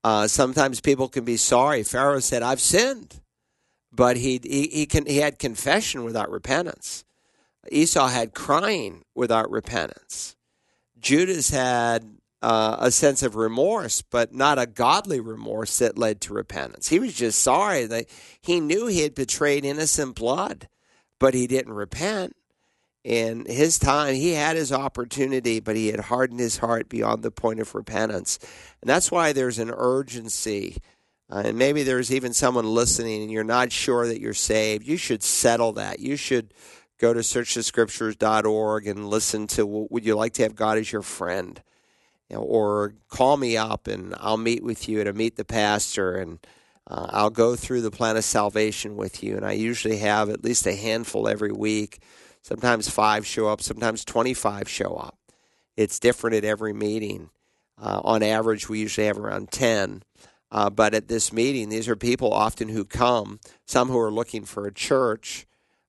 S2: Uh, sometimes people can be sorry. Pharaoh said, "I've sinned," but he he he, can, he had confession without repentance. Esau had crying without repentance. Judas had uh, a sense of remorse, but not a godly remorse that led to repentance. He was just sorry that he knew he had betrayed innocent blood, but he didn't repent. In his time, he had his opportunity, but he had hardened his heart beyond the point of repentance. And that's why there's an urgency. Uh, and maybe there's even someone listening and you're not sure that you're saved. You should settle that. You should go to searchthescriptures.org and listen to Would You Like to Have God as Your Friend? You know, or call me up and I'll meet with you at a Meet the Pastor and uh, I'll go through the plan of salvation with you. And I usually have at least a handful every week Sometimes five show up, sometimes 25 show up. It's different at every meeting. Uh, on average, we usually have around 10. Uh, but at this meeting, these are people often who come, some who are looking for a church.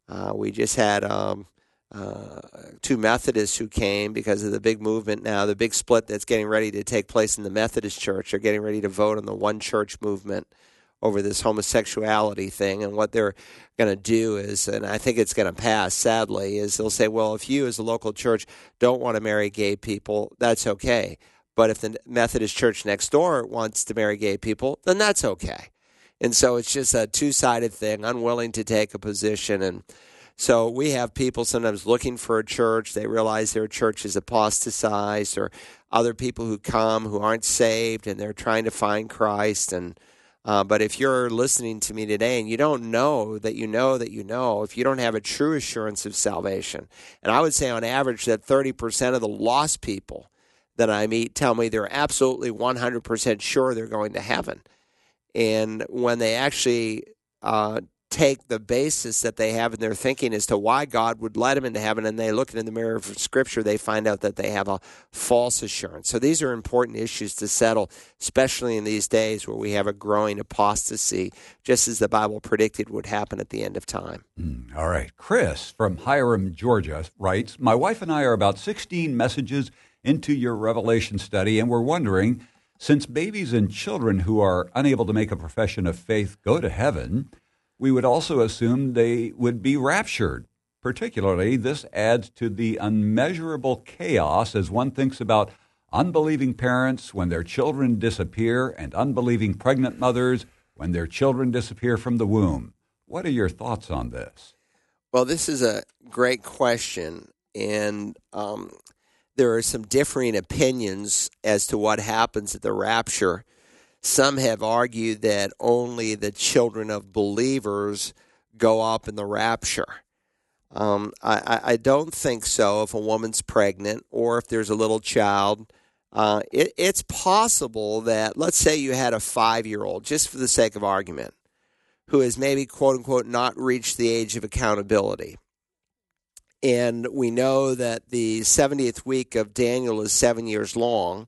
S2: Uh, we just had um, uh, two Methodists who came because of the big movement now, the big split that's getting ready to take place in the Methodist Church. They're getting ready to vote on the one church movement over this homosexuality thing. And what they're going to do is, and I think it's going to pass, sadly, is they'll say, well, if you as a local church don't want to marry gay people, that's okay. But if the Methodist church next door wants to marry gay people, then that's okay. And so it's just a two sided thing, unwilling to take a position. And so we have people sometimes looking for a church. They realize their church is apostatized, or other people who come who aren't saved and they're trying to find Christ. And uh, but if you're listening to me today and you don't know that you know that you know, if you don't have a true assurance of salvation, and I would say on average that 30% of the lost people that I meet tell me they're absolutely 100% sure they're going to heaven. And when they actually uh, take the basis that they have in their thinking as to why God would let them into heaven and they look in the mirror of Scripture, they find out that they have a false assurance. So these are important issues to settle, especially in these days where we have a growing apostasy, just as the Bible predicted would happen at the end of time.
S1: Mm, all right. Chris from Hiram, Georgia writes My wife and I are about 16 messages into your Revelation study, and we're wondering since babies and children who are unable to make a profession of faith go to heaven, we would also assume they would be raptured. Particularly, this adds to the unmeasurable chaos as one thinks about unbelieving parents when their children disappear and unbelieving pregnant mothers when their children disappear from the womb. What are your thoughts on this?
S2: Well, this is a great question, and um, there are some differing opinions as to what happens at the rapture. Some have argued that only the children of believers go up in the rapture. Um, I, I, don't think so if a woman's pregnant or if there's a little child. Uh, it, it's possible that, let's say you had a five year old, just for the sake of argument, who has maybe, quote unquote, not reached the age of accountability. And we know that the 70th week of Daniel is seven years long.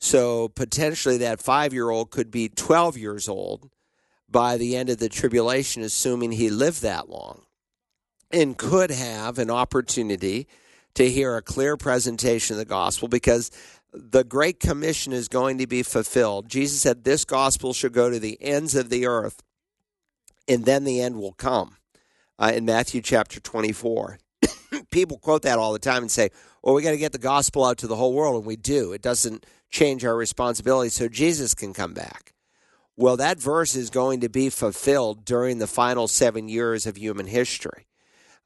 S2: So potentially that five year old could be 12 years old by the end of the tribulation, assuming he lived that long, and could have an opportunity to hear a clear presentation of the gospel because the Great Commission is going to be fulfilled. Jesus said, This gospel should go to the ends of the earth, and then the end will come uh, in Matthew chapter 24. people quote that all the time and say, well, we got to get the gospel out to the whole world, and we do. It doesn't change our responsibility so Jesus can come back. Well, that verse is going to be fulfilled during the final seven years of human history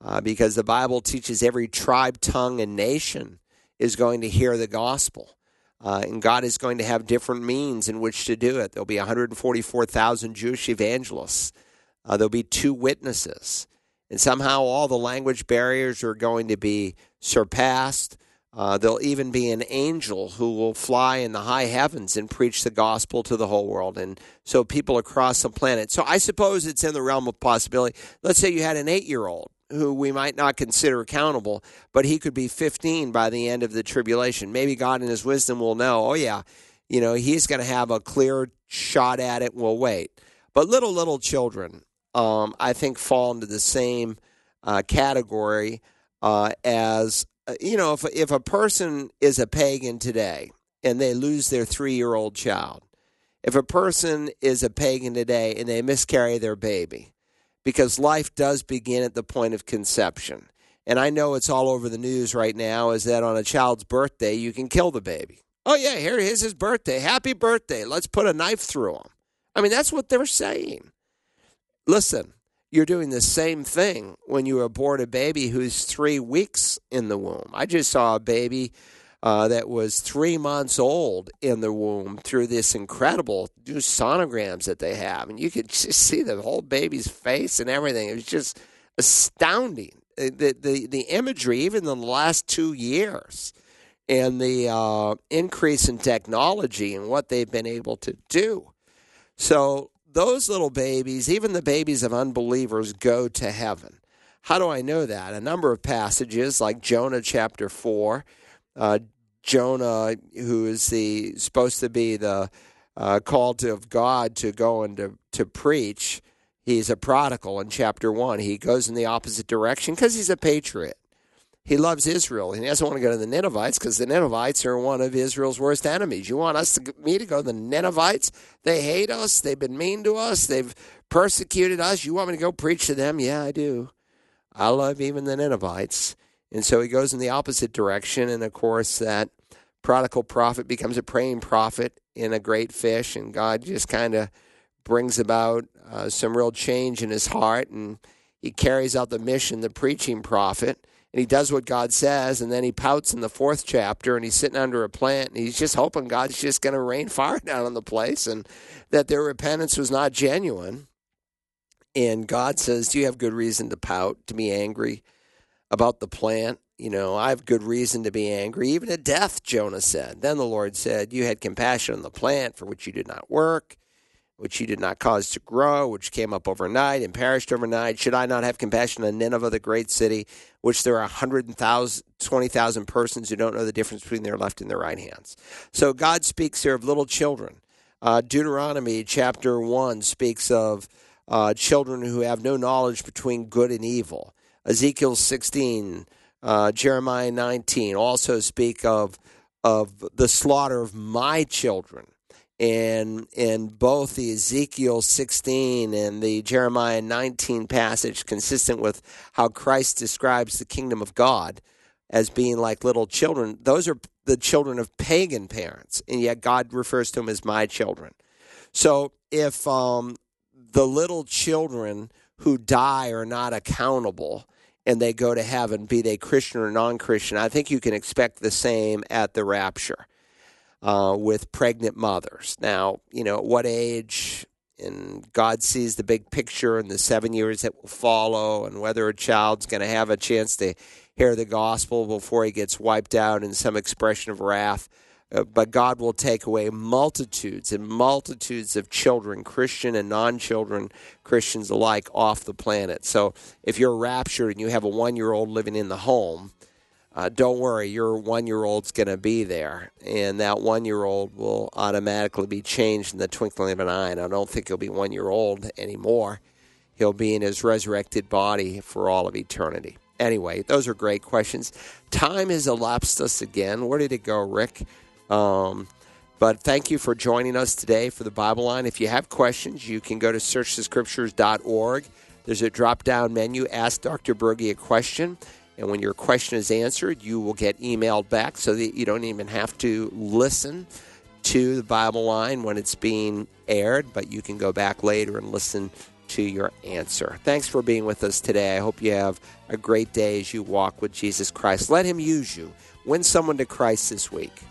S2: uh, because the Bible teaches every tribe, tongue, and nation is going to hear the gospel. Uh, and God is going to have different means in which to do it. There'll be 144,000 Jewish evangelists. Uh, there'll be two witnesses. And somehow all the language barriers are going to be surpassed. Uh, there'll even be an angel who will fly in the high heavens and preach the gospel to the whole world. And so people across the planet. So I suppose it's in the realm of possibility. Let's say you had an eight year old who we might not consider accountable, but he could be 15 by the end of the tribulation. Maybe God in his wisdom will know, oh, yeah, you know, he's going to have a clear shot at it. We'll wait. But little, little children, um, I think, fall into the same uh, category uh, as Uh, you know, if if a person is a pagan today and they lose their three year old child, if a person is a pagan today and they miscarry their baby, because life does begin at the point of conception. And I know it's all over the news right now is that on a child's birthday, you can kill the baby. Oh, yeah, here is his birthday. Happy birthday. Let's put a knife through him. I mean, that's what they're saying. Listen, you're doing the same thing when you abort a baby who's three weeks in the womb. I just saw a baby uh, that was three months old in the womb through this incredible new sonograms that they have, and you could just see the whole baby's face and everything. It was just astounding. Uh, the the the imagery, even in the last two years, and the uh, increase in technology and what they've been able to do. So those little babies, even the babies of unbelievers, go to heaven. How do I know that? A number of passages, like Jonah chapter 4. Uh, Jonah, who is the supposed to be the uh, called of God to go and to, to preach, he's a prodigal in chapter 1. He goes in the opposite direction because he's a patriot he loves Israel he doesn't want to go to the Ninevites because the Ninevites are one of Israel's worst enemies. You want us to me to go to the Ninevites? They hate us. They've been mean to us. They've persecuted us. You want me to go preach to them? Yeah, I do. I love even the Ninevites. And so he goes in the opposite direction. And of course, that prodigal prophet becomes a praying prophet in a great fish. And God just kind of brings about uh, some real change in his heart. And he carries out the mission, the preaching prophet and he does what God says, and then he pouts in the fourth chapter, and he's sitting under a plant, and he's just hoping God's just going to rain fire down on the place, and that their repentance was not genuine. And God says, "Do you have good reason to pout, to be angry about the plant?" You know, I have good reason to be angry, even at death, Jonah said. Then the Lord said, You had compassion on the plant for which you did not work which he did not cause to grow, which came up overnight and perished overnight. Should I not have compassion on Nineveh, the great city, which there are 120,000 persons who don't know the difference between their left and their right hands? So God speaks here of little children. Uh, Deuteronomy chapter 1 speaks of uh, children who have no knowledge between good and evil. Ezekiel 16, uh, Jeremiah 19 also speak of, of the slaughter of my children and in both the Ezekiel 16 and the Jeremiah 19 passage, consistent with how Christ describes the kingdom of God as being like little children, those are the children of pagan parents, and yet God refers to them as my children. So if um, the little children who die are not accountable and they go to heaven, be they Christian or non Christian, I think you can expect the same at the rapture uh, with pregnant mothers. Now, you know, at what age, and God sees the big picture and the seven years that will follow, and whether a child's going to have a chance to hear the gospel before he gets wiped out in some expression of wrath. Uh, but God will take away multitudes and multitudes of children, Christian and non children Christians alike, off the planet. So if you're raptured and you have a one year old living in the home, uh, don't worry, your one year old's going to be there, and that one year old will automatically be changed in the twinkling of an eye. And I don't think he'll be one year old anymore. He'll be in his resurrected body for all of eternity. Anyway, those are great questions. Time has elapsed us again. Where did it go, Rick? Um, but thank you for joining us today for the Bible Line. If you have questions, you can go to searchthescriptures.org. There's a drop down menu, Ask Dr. Broggi a Question And when your question is answered, you will get emailed back so that you don't even have to listen to the Bible line when it's being aired, but you can go back later and listen to your answer. Thanks for being with us today. I hope you have a great day as you walk with Jesus Christ. Let Him use you. Win someone to Christ this week.